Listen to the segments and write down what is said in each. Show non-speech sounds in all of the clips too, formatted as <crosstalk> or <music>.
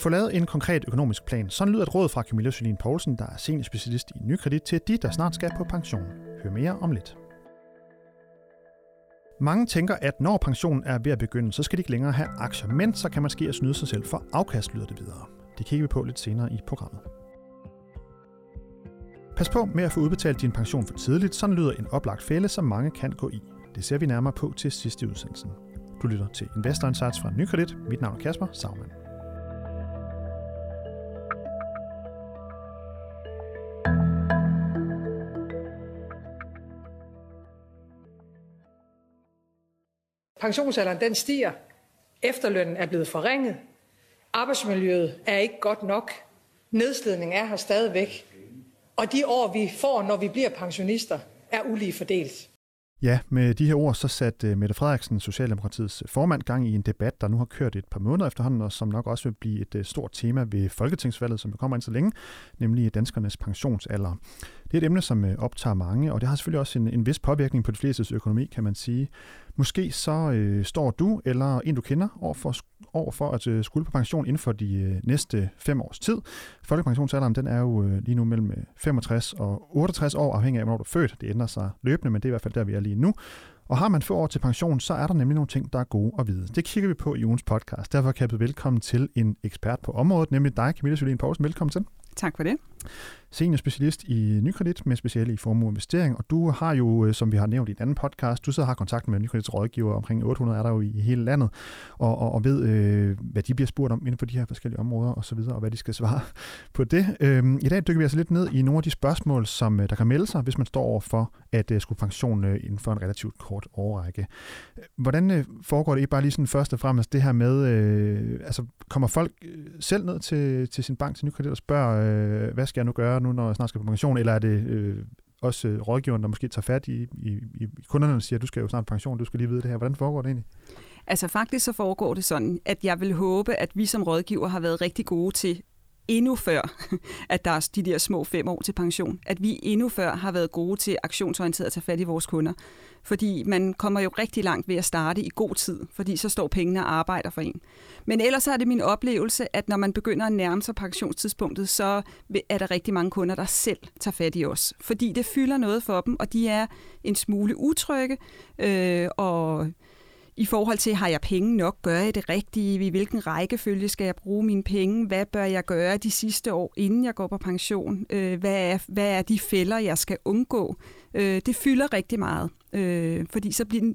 Få lavet en konkret økonomisk plan. Sådan lyder et råd fra Camilla Sølin Poulsen, der er seniorspecialist i nykredit, til de, der snart skal på pension. Hør mere om lidt. Mange tænker, at når pensionen er ved at begynde, så skal de ikke længere have aktier, men så kan man ske at snyde sig selv for afkast, lyder det videre. Det kigger vi på lidt senere i programmet. Pas på med at få udbetalt din pension for tidligt, sådan lyder en oplagt fælde, som mange kan gå i. Det ser vi nærmere på til sidste udsendelsen. Du lytter til Investor Insights fra Nykredit. Mit navn er Kasper Sagmann. Pensionsalderen den stiger. Efterlønnen er blevet forringet. Arbejdsmiljøet er ikke godt nok. Nedslidning er her stadigvæk. Og de år, vi får, når vi bliver pensionister, er ulige fordelt. Ja, med de her ord så satte øh, Mette Frederiksen, Socialdemokratiets øh, formand, gang i en debat, der nu har kørt et par måneder efterhånden, og som nok også vil blive et øh, stort tema ved Folketingsvalget, som kommer ind så længe, nemlig danskernes pensionsalder. Det er et emne, som optager mange, og det har selvfølgelig også en, en vis påvirkning på de flestes økonomi, kan man sige. Måske så øh, står du eller en, du kender, over for, år for at øh, skulle på pension inden for de øh, næste fem års tid. Folkepensionsalderen den er jo øh, lige nu mellem øh, 65 og 68 år, afhængig af, hvornår du er født. Det ændrer sig løbende, men det er i hvert fald der, vi er lige nu. Og har man få år til pension, så er der nemlig nogle ting, der er gode at vide. Det kigger vi på i ugens podcast. Derfor kan jeg byde velkommen til en ekspert på området, nemlig dig, Camilla Sølin Poulsen. Velkommen til. Tak for det senior specialist i Nykredit med speciale i formueinvestering, og du har jo, øh, som vi har nævnt i en anden podcast, du sidder og har kontakt med Nykredits rådgiver, omkring 800 er der jo i hele landet, og, og, og ved, øh, hvad de bliver spurgt om inden for de her forskellige områder og så videre, og hvad de skal svare <laughs> på det. Øhm, I dag dykker vi altså lidt ned i nogle af de spørgsmål, som øh, der kan melde sig, hvis man står over for at øh, skulle pension øh, inden for en relativt kort årrække. Hvordan øh, foregår det ikke bare lige sådan først og fremmest det her med, øh, altså kommer folk øh, selv ned til, til sin bank, til Nykredit og spørger, øh, hvad skal jeg nu gøre nu, når jeg snart skal på pension, eller er det øh, også øh, rådgiveren, der måske tager fat i, i, i kunderne og siger, du skal jo snart på pension, du skal lige vide det her. Hvordan foregår det egentlig? Altså faktisk så foregår det sådan, at jeg vil håbe, at vi som rådgiver har været rigtig gode til endnu før, <laughs> at der er de der små fem år til pension, at vi endnu før har været gode til aktionsorienteret at tage fat i vores kunder. Fordi man kommer jo rigtig langt ved at starte i god tid, fordi så står pengene og arbejder for en. Men ellers er det min oplevelse, at når man begynder at nærme sig pensionstidspunktet, så er der rigtig mange kunder, der selv tager fat i os. Fordi det fylder noget for dem, og de er en smule utrygge, øh, og i forhold til, har jeg penge nok? Gør jeg det rigtige? I hvilken rækkefølge skal jeg bruge mine penge? Hvad bør jeg gøre de sidste år, inden jeg går på pension? Øh, hvad, er, hvad er de fælder, jeg skal undgå? Øh, det fylder rigtig meget, øh, fordi så bliver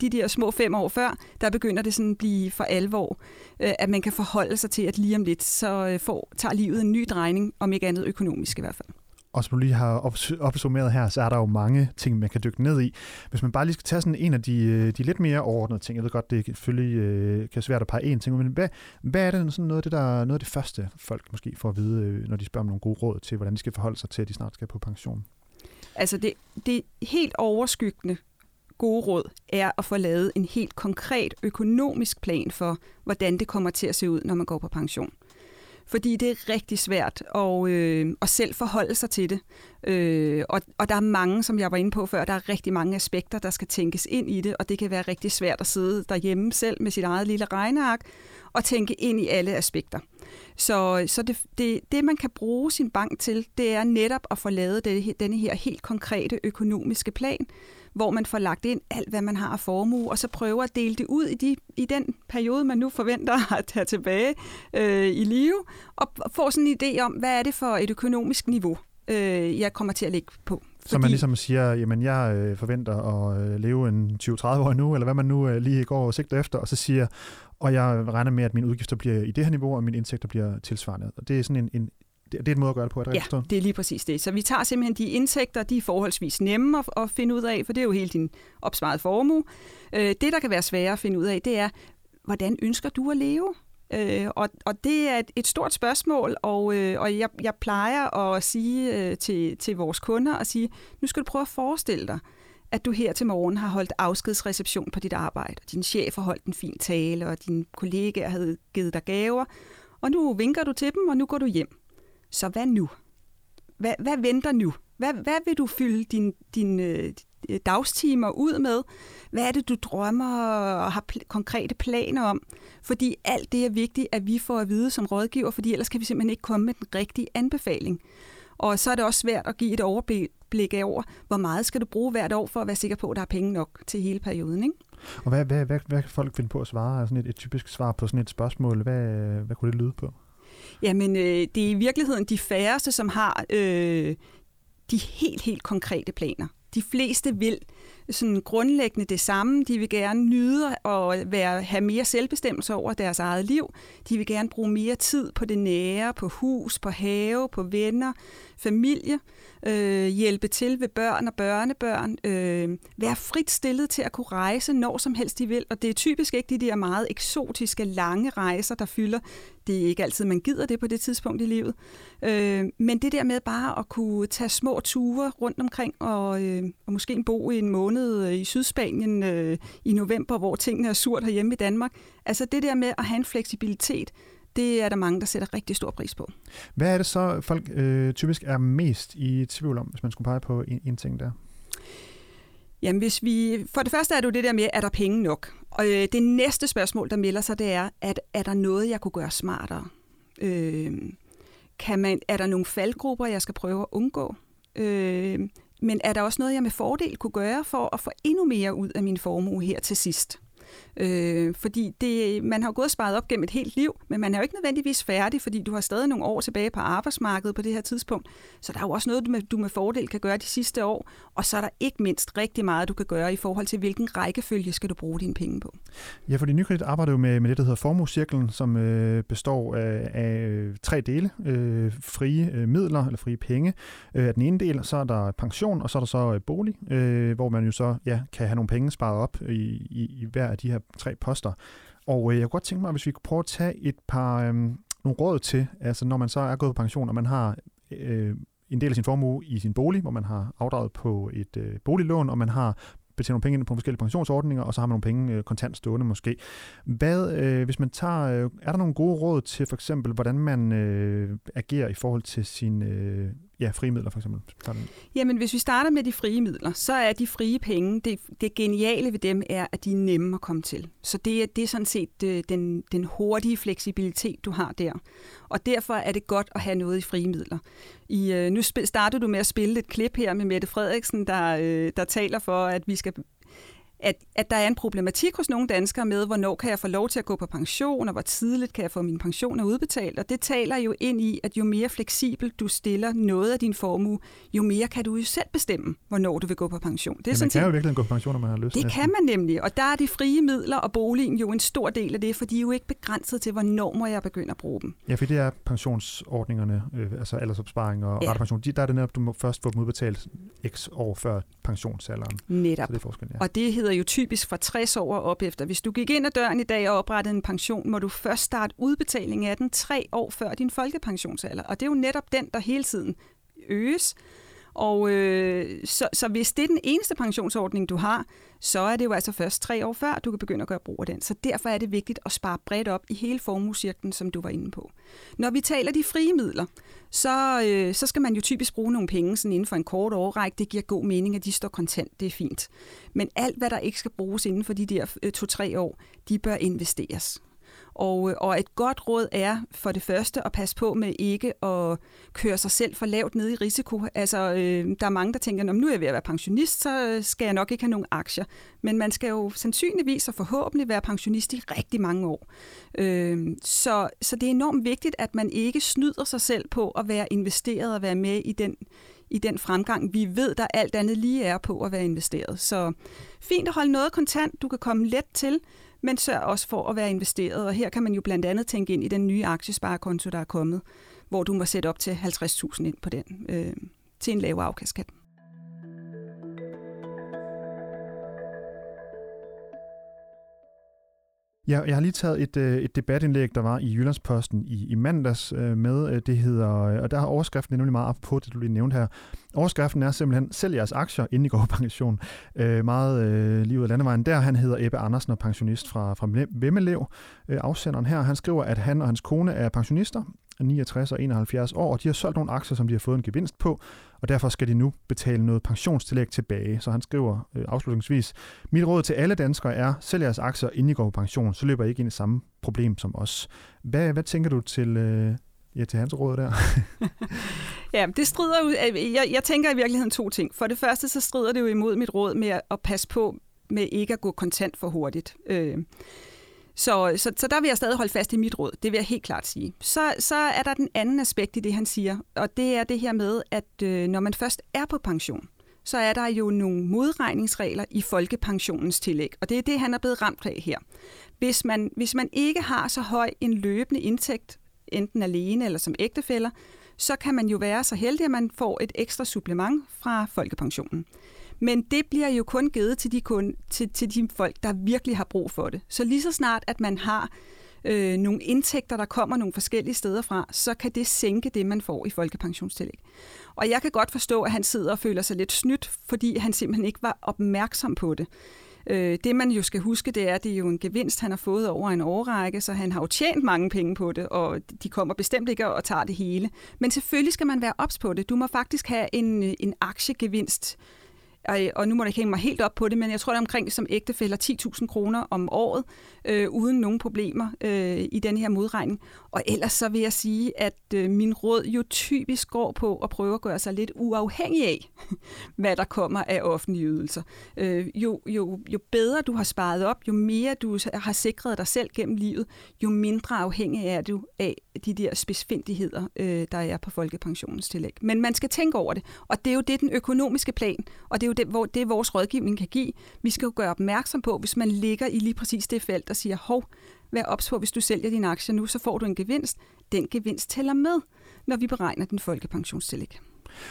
de der små fem år før, der begynder det sådan at blive for alvor, øh, at man kan forholde sig til, at lige om lidt, så øh, får, tager livet en ny drejning, om ikke andet økonomisk i hvert fald og som du lige har opsummeret her, så er der jo mange ting, man kan dykke ned i. Hvis man bare lige skal tage sådan en af de, øh, de lidt mere overordnede ting, jeg ved godt, det selvfølgelig øh, kan svært at pege en ting, men hvad, hvad er det sådan noget af det, der, noget af det første, folk måske får at vide, øh, når de spørger om nogle gode råd til, hvordan de skal forholde sig til, at de snart skal på pension? Altså det, det helt overskyggende gode råd er at få lavet en helt konkret økonomisk plan for, hvordan det kommer til at se ud, når man går på pension fordi det er rigtig svært at, øh, at selv forholde sig til det. Øh, og, og der er mange, som jeg var inde på før, der er rigtig mange aspekter, der skal tænkes ind i det, og det kan være rigtig svært at sidde derhjemme selv med sit eget lille regneark og tænke ind i alle aspekter. Så, så det, det, det, man kan bruge sin bank til, det er netop at få lavet det, denne her helt konkrete økonomiske plan, hvor man får lagt ind alt, hvad man har af formue, og så prøver at dele det ud i, de, i den periode, man nu forventer <laughs> at tage tilbage øh, i live, og få sådan en idé om, hvad er det for et økonomisk niveau, øh, jeg kommer til at ligge på. Fordi... Så man ligesom siger, jamen jeg øh, forventer at øh, leve en 20-30 år nu, eller hvad man nu øh, lige går og sigter efter, og så siger, og jeg regner med, at mine udgifter bliver i det her niveau, og mine indtægter bliver tilsvarende. Og det er sådan en, en, det, er en måde at gøre det på, er det Ja, forstået? det er lige præcis det. Så vi tager simpelthen de indtægter, de er forholdsvis nemme at, at finde ud af, for det er jo hele din opsparede formue. Øh, det, der kan være svære at finde ud af, det er, hvordan ønsker du at leve? Øh, og, og det er et, et stort spørgsmål, og, øh, og jeg, jeg plejer at sige øh, til, til vores kunder, at sige, nu skal du prøve at forestille dig, at du her til morgen har holdt afskedsreception på dit arbejde, din chef har holdt en fin tale, og dine kollegaer havde givet dig gaver, og nu vinker du til dem, og nu går du hjem. Så hvad nu? Hvad, hvad venter nu? Hvad, hvad vil du fylde din, din øh, dagstimer ud med? Hvad er det, du drømmer og har pl- konkrete planer om? Fordi alt det er vigtigt, at vi får at vide som rådgiver, fordi ellers kan vi simpelthen ikke komme med den rigtige anbefaling. Og så er det også svært at give et overblik over, hvor meget skal du bruge hvert år for at være sikker på, at der er penge nok til hele perioden. Ikke? Og hvad, hvad, hvad, hvad kan folk finde på at svare? Sådan et, et typisk svar på sådan et spørgsmål, hvad, hvad kunne det lyde på? Jamen, øh, det er i virkeligheden de færreste, som har øh, de helt, helt konkrete planer. De fleste vil sådan grundlæggende det samme. De vil gerne nyde og være, have mere selvbestemmelse over deres eget liv. De vil gerne bruge mere tid på det nære, på hus, på have, på venner, familie øh, hjælpe til ved børn og børnebørn, øh, være frit stillet til at kunne rejse når som helst de vil. Og det er typisk ikke de der meget eksotiske, lange rejser, der fylder. Det er ikke altid, man gider det på det tidspunkt i livet. Øh, men det der med bare at kunne tage små ture rundt omkring og, øh, og måske bo i en måned øh, i Sydspanien øh, i november, hvor tingene er surt herhjemme i Danmark. Altså det der med at have en fleksibilitet, det er der mange, der sætter rigtig stor pris på. Hvad er det så, folk øh, typisk er mest i tvivl om, hvis man skulle pege på en, en ting der? Jamen, hvis vi... For det første er det jo det der med, er der penge nok? Og øh, det næste spørgsmål, der melder sig, det er, at er der noget, jeg kunne gøre smartere? Øh, kan man, er der nogle faldgrupper, jeg skal prøve at undgå? Øh, men er der også noget, jeg med fordel kunne gøre for at få endnu mere ud af min formue her til sidst? Øh, fordi det, man har gået og sparet op gennem et helt liv, men man er jo ikke nødvendigvis færdig, fordi du har stadig nogle år tilbage på arbejdsmarkedet på det her tidspunkt. Så der er jo også noget, du med, du med fordel kan gøre de sidste år. Og så er der ikke mindst rigtig meget, du kan gøre i forhold til, hvilken rækkefølge skal du bruge dine penge på. Ja, fordi Nykredit arbejder jo med, med det, der hedder formuecirklen, som øh, består af, af øh, tre dele. Øh, frie øh, midler, eller frie penge. Øh, den ene del, så er der pension, og så er der så øh, bolig, øh, hvor man jo så ja, kan have nogle penge sparet op i, i, i hver af de her tre poster. Og øh, jeg kunne godt tænke mig, hvis vi kunne prøve at tage et par øh, nogle råd til, altså når man så er gået på pension, og man har øh, en del af sin formue i sin bolig, hvor man har afdraget på et øh, boliglån, og man har betalt nogle penge ind på forskellige pensionsordninger, og så har man nogle penge øh, kontant stående måske. Hvad, øh, hvis man tager, øh, er der nogle gode råd til for eksempel, hvordan man øh, agerer i forhold til sin øh, ja, frie midler for eksempel? Jamen, hvis vi starter med de frie midler, så er de frie penge, det, det geniale ved dem er, at de er nemme at komme til. Så det er, det er sådan set øh, den, den hurtige fleksibilitet, du har der. Og derfor er det godt at have noget i frie midler. I, øh, nu startede du med at spille et klip her med Mette Frederiksen, der, øh, der taler for, at vi skal at, at der er en problematik hos nogle danskere med, hvornår kan jeg få lov til at gå på pension, og hvor tidligt kan jeg få min pension udbetalt. Og det taler jo ind i, at jo mere fleksibelt du stiller noget af din formue, jo mere kan du jo selv bestemme, hvornår du vil gå på pension. Det er ja, man kan jo virkelig gå på pension, når man har lyst. Det kan man nemlig, og der er de frie midler og boligen jo en stor del af det, for de er jo ikke begrænset til, hvornår må jeg begynde at bruge dem. Ja, for det er pensionsordningerne, øh, altså aldersopsparing og ja. rettepension, de, der er det netop, du må først få dem udbetalt x år før pensionsalderen. Netop. Så det er forskel, ja. Og det hedder jo typisk fra 60 år op efter. Hvis du gik ind ad døren i dag og oprettede en pension, må du først starte udbetaling af den tre år før din folkepensionsalder. Og det er jo netop den, der hele tiden øges. Og øh, så, så hvis det er den eneste pensionsordning, du har, så er det jo altså først tre år før, du kan begynde at gøre brug af den. Så derfor er det vigtigt at spare bredt op i hele formuecirklen, som du var inde på. Når vi taler de frie midler, så, øh, så skal man jo typisk bruge nogle penge sådan inden for en kort årrække. Det giver god mening, at de står kontant. Det er fint. Men alt, hvad der ikke skal bruges inden for de der øh, to-tre år, de bør investeres. Og, øh, og et godt råd er for det første at passe på med ikke at køre sig selv for lavt ned i risiko. Altså, øh, der er mange, der tænker, at nu er jeg ved at være pensionist, så øh, skal jeg nok ikke have nogen aktier. Men man skal jo sandsynligvis og forhåbentlig være pensionist i rigtig mange år. Øh, så, så det er enormt vigtigt, at man ikke snyder sig selv på at være investeret og være med i den i den fremgang, vi ved, der alt andet lige er på at være investeret. Så fint at holde noget kontant, du kan komme let til, men sørg også for at være investeret. Og her kan man jo blandt andet tænke ind i den nye aktiesparekonto, der er kommet, hvor du må sætte op til 50.000 ind på den øh, til en lav afkastskat. Ja, jeg har lige taget et, øh, et debatindlæg, der var i Jyllandsposten i, i mandags øh, med, øh, det hedder, øh, og der har overskriften nemlig meget op på det, du lige nævnte her. Overskriften er simpelthen, sælg jeres aktier, inden I går på pension. Øh, meget øh, lige ud af landevejen der. Han hedder Ebbe Andersen og pensionist fra, fra Vemmelev. Øh, afsenderen her, han skriver, at han og hans kone er pensionister, 69 og 71 år, og de har solgt nogle aktier, som de har fået en gevinst på, og derfor skal de nu betale noget pensionstillæg tilbage. Så han skriver øh, afslutningsvis, mit råd til alle danskere er, sælg jeres aktier, inden I går på pension, så løber I ikke ind i samme problem som os. Hvad, hvad tænker du til, øh, ja, til hans råd der? <laughs> ja, det strider ud. Øh, jeg, jeg tænker i virkeligheden to ting. For det første, så strider det jo imod mit råd med at passe på med ikke at gå kontant for hurtigt. Øh, så, så, så der vil jeg stadig holde fast i mit råd, det vil jeg helt klart sige. Så, så er der den anden aspekt i det, han siger, og det er det her med, at øh, når man først er på pension, så er der jo nogle modregningsregler i folkepensionens tillæg, og det er det, han er blevet ramt af her. Hvis man, hvis man ikke har så høj en løbende indtægt, enten alene eller som ægtefæller, så kan man jo være så heldig, at man får et ekstra supplement fra folkepensionen. Men det bliver jo kun givet til de, kun, til, til de folk, der virkelig har brug for det. Så lige så snart, at man har øh, nogle indtægter, der kommer nogle forskellige steder fra, så kan det sænke det, man får i folkepensionstillæg. Og jeg kan godt forstå, at han sidder og føler sig lidt snydt, fordi han simpelthen ikke var opmærksom på det. Øh, det man jo skal huske, det er, at det er jo en gevinst, han har fået over en årrække, så han har jo tjent mange penge på det, og de kommer bestemt ikke og tager det hele. Men selvfølgelig skal man være ops på det. Du må faktisk have en, en aktiegevinst og nu må jeg hænge mig helt op på det, men jeg tror, det er omkring som ægtefælder 10.000 kroner om året, øh, uden nogen problemer øh, i den her modregning. Og ellers så vil jeg sige, at øh, min råd jo typisk går på at prøve at gøre sig lidt uafhængig af, <laughs> hvad der kommer af offentlige ydelser. Øh, jo, jo, jo bedre du har sparet op, jo mere du har sikret dig selv gennem livet, jo mindre afhængig er du af de der spidsfindigheder, øh, der er på folkepensionens tillæg. Men man skal tænke over det, og det er jo det, den økonomiske plan, og det er jo det, hvor det vores rådgivning kan give. Vi skal jo gøre opmærksom på, hvis man ligger i lige præcis det felt og siger, hov, vær ops på, hvis du sælger dine aktier nu, så får du en gevinst. Den gevinst tæller med, når vi beregner din folkepensionstillæg.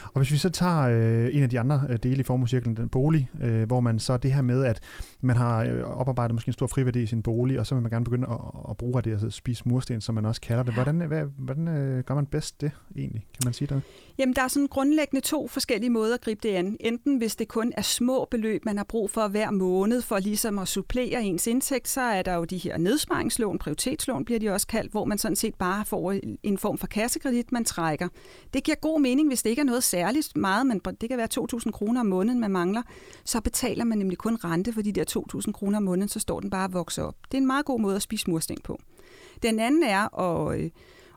Og hvis vi så tager øh, en af de andre øh, dele i formuecirklen, den bolig, øh, hvor man så det her med, at man har øh, oparbejdet måske en stor friværdi i sin bolig, og så vil man gerne begynde at, at bruge af det, altså spise mursten, som man også kalder det. Hvordan, hvad, hvordan øh, gør man bedst det egentlig? Kan man sige det? Jamen, der er sådan grundlæggende to forskellige måder at gribe det an. Enten hvis det kun er små beløb, man har brug for hver måned, for ligesom at supplere ens indtægt, så er der jo de her nedsparingslån, prioritetslån bliver de også kaldt, hvor man sådan set bare får en form for kassekredit, man trækker. Det giver god mening, hvis det ikke er noget særligt meget, men det kan være 2.000 kroner om måneden, man mangler, så betaler man nemlig kun rente for de der 2.000 kroner om måneden, så står den bare og vokser op. Det er en meget god måde at spise mursten på. Den anden er at, øh,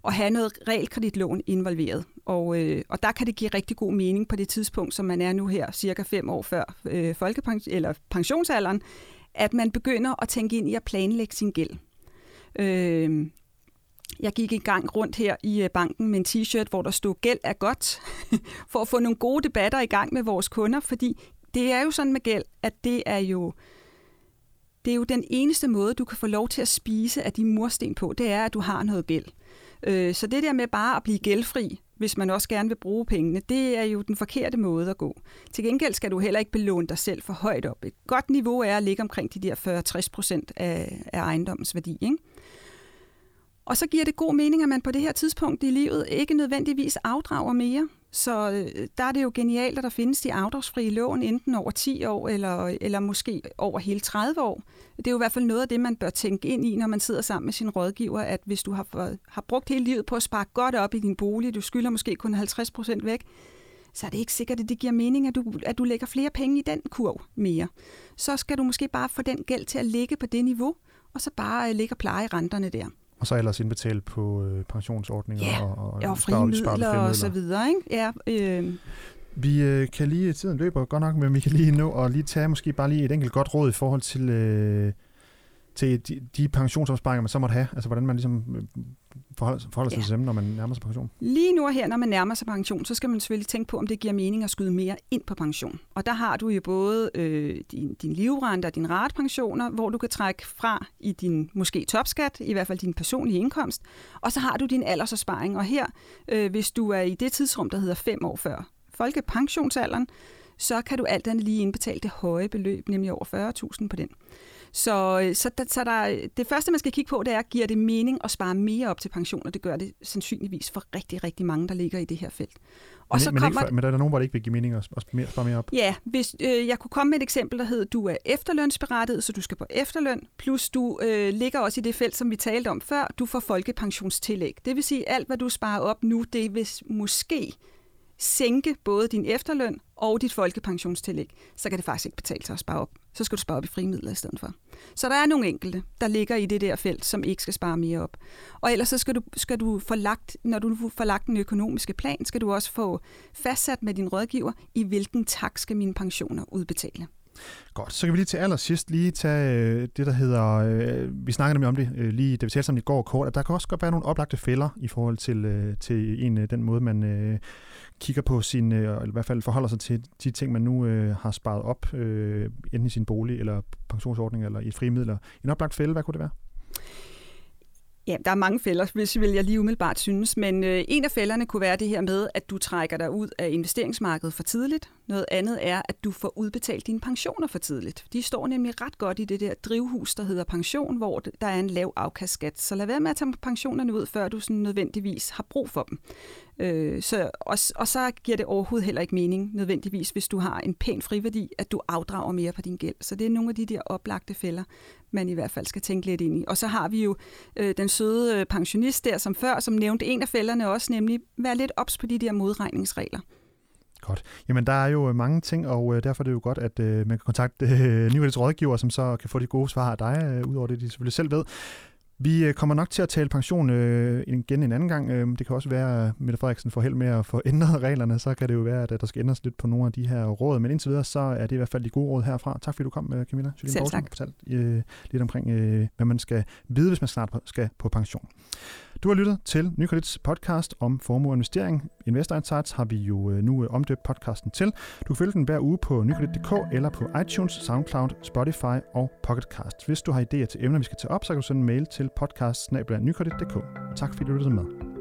at have noget realkreditlån involveret. Og, øh, og der kan det give rigtig god mening på det tidspunkt, som man er nu her, cirka fem år før øh, folkepension, eller pensionsalderen, at man begynder at tænke ind i at planlægge sin gæld. Øh, jeg gik i gang rundt her i øh, banken med en t-shirt, hvor der stod, gæld er godt, <laughs> for at få nogle gode debatter i gang med vores kunder, fordi det er jo sådan med gæld, at det er jo det er jo den eneste måde, du kan få lov til at spise af din mursten på, det er, at du har noget gæld. Øh, så det der med bare at blive gældfri, hvis man også gerne vil bruge pengene, det er jo den forkerte måde at gå. Til gengæld skal du heller ikke belåne dig selv for højt op. Et godt niveau er at ligge omkring de der 40-60 procent af, af ejendommens værdi. Ikke? Og så giver det god mening, at man på det her tidspunkt i livet ikke nødvendigvis afdrager mere. Så øh, der er det jo genialt, at der findes de afdragsfrie lån enten over 10 år eller, eller måske over hele 30 år. Det er jo i hvert fald noget af det, man bør tænke ind i, når man sidder sammen med sin rådgiver, at hvis du har, har brugt hele livet på at spare godt op i din bolig, du skylder måske kun 50 procent væk, så er det ikke sikkert, at det giver mening, at du, at du lægger flere penge i den kurv mere. Så skal du måske bare få den gæld til at ligge på det niveau, og så bare øh, ligge og pleje renterne der. Og så ellers indbetale på øh, pensionsordninger ja, og, og, og frie midler og så videre. Ikke? Ja, øh. Vi øh, kan lige, tiden løber godt nok, men vi kan lige nå og lige tage måske bare lige et enkelt godt råd i forhold til, øh, til de, de pensionsopsparinger, man så måtte have. Altså hvordan man ligesom øh, forholder, forholder sig ja. til dem, når man nærmer sig pension? Lige nu og her, når man nærmer sig pension, så skal man selvfølgelig tænke på, om det giver mening at skyde mere ind på pension. Og der har du jo både øh, din, din livrente og din ratepensioner, hvor du kan trække fra i din måske topskat, i hvert fald din personlige indkomst, og så har du din aldersopsparing. Og her, øh, hvis du er i det tidsrum, der hedder fem år før folkepensionsalderen, så kan du alt andet lige indbetale det høje beløb, nemlig over 40.000 på den. Så, øh, så, der, så der, det første, man skal kigge på, det er, giver det mening at spare mere op til pension, og det gør det sandsynligvis for rigtig, rigtig mange, der ligger i det her felt. Og men, så men, kommer, ikke for, men der er nogen, hvor det ikke vil give mening at spare mere op? Ja, hvis, øh, jeg kunne komme med et eksempel, der hedder, du er efterlønsberettiget, så du skal på efterløn, plus du øh, ligger også i det felt, som vi talte om før, du får folkepensionstillæg. Det vil sige, alt hvad du sparer op nu, det vil måske sænke både din efterløn og dit folkepensionstillæg, så kan det faktisk ikke betale sig at spare op. Så skal du spare op i frimidler i stedet for. Så der er nogle enkelte, der ligger i det der felt, som ikke skal spare mere op. Og ellers så skal du, skal du få lagt, når du får lagt den økonomiske plan, skal du også få fastsat med din rådgiver, i hvilken tak skal mine pensioner udbetale. Godt, så kan vi lige til allersidst lige tage øh, det, der hedder, øh, vi snakkede nemlig om det øh, lige, da vi talte sammen i går kort, at der kan også godt være nogle oplagte fælder i forhold til, øh, til en, øh, den måde, man øh, kigger på sin, eller i hvert fald forholder sig til de ting, man nu har sparet op, enten i sin bolig, eller pensionsordning, eller i et frimidler. En oplagt fælde, hvad kunne det være? Ja, der er mange fælder, hvis vil jeg lige umiddelbart synes, men øh, en af fælderne kunne være det her med, at du trækker dig ud af investeringsmarkedet for tidligt. Noget andet er, at du får udbetalt dine pensioner for tidligt. De står nemlig ret godt i det der drivhus, der hedder pension, hvor der er en lav afkastskat. Så lad være med at tage pensionerne ud, før du sådan nødvendigvis har brug for dem. Øh, så, og, og så giver det overhovedet heller ikke mening nødvendigvis, hvis du har en pæn friværdi, at du afdrager mere på din gæld. Så det er nogle af de der oplagte fælder, man i hvert fald skal tænke lidt ind i. Og så har vi jo øh, den søde øh, pensionist der som før, som nævnte en af fælderne også, nemlig være lidt ops på de der modregningsregler. Godt. Jamen, der er jo øh, mange ting, og øh, derfor er det jo godt, at øh, man kan kontakte øh, rådgiver, som så kan få de gode svar af dig, øh, udover det, de selvfølgelig selv ved. Vi kommer nok til at tale pension øh, igen en anden gang. Øh, det kan også være, at Mette Frederiksen får held med at få <laughs> ændret reglerne. Så kan det jo være, at der skal ændres lidt på nogle af de her råd. Men indtil videre, så er det i hvert fald de gode råd herfra. Tak fordi du kom, Camilla. Selv tak. fortalt øh, lidt omkring, øh, hvad man skal vide, hvis man snart skal på pension. Du har lyttet til Nykredits podcast om formue og investering. Investor Insights har vi jo øh, nu øh, omdøbt podcasten til. Du kan følge den hver uge på nykredit.dk eller på iTunes, SoundCloud, Spotify og Pocketcast. Hvis du har idéer til emner, vi skal tage op, så kan du sende en mail til podcast Tak fordi du lyttede med.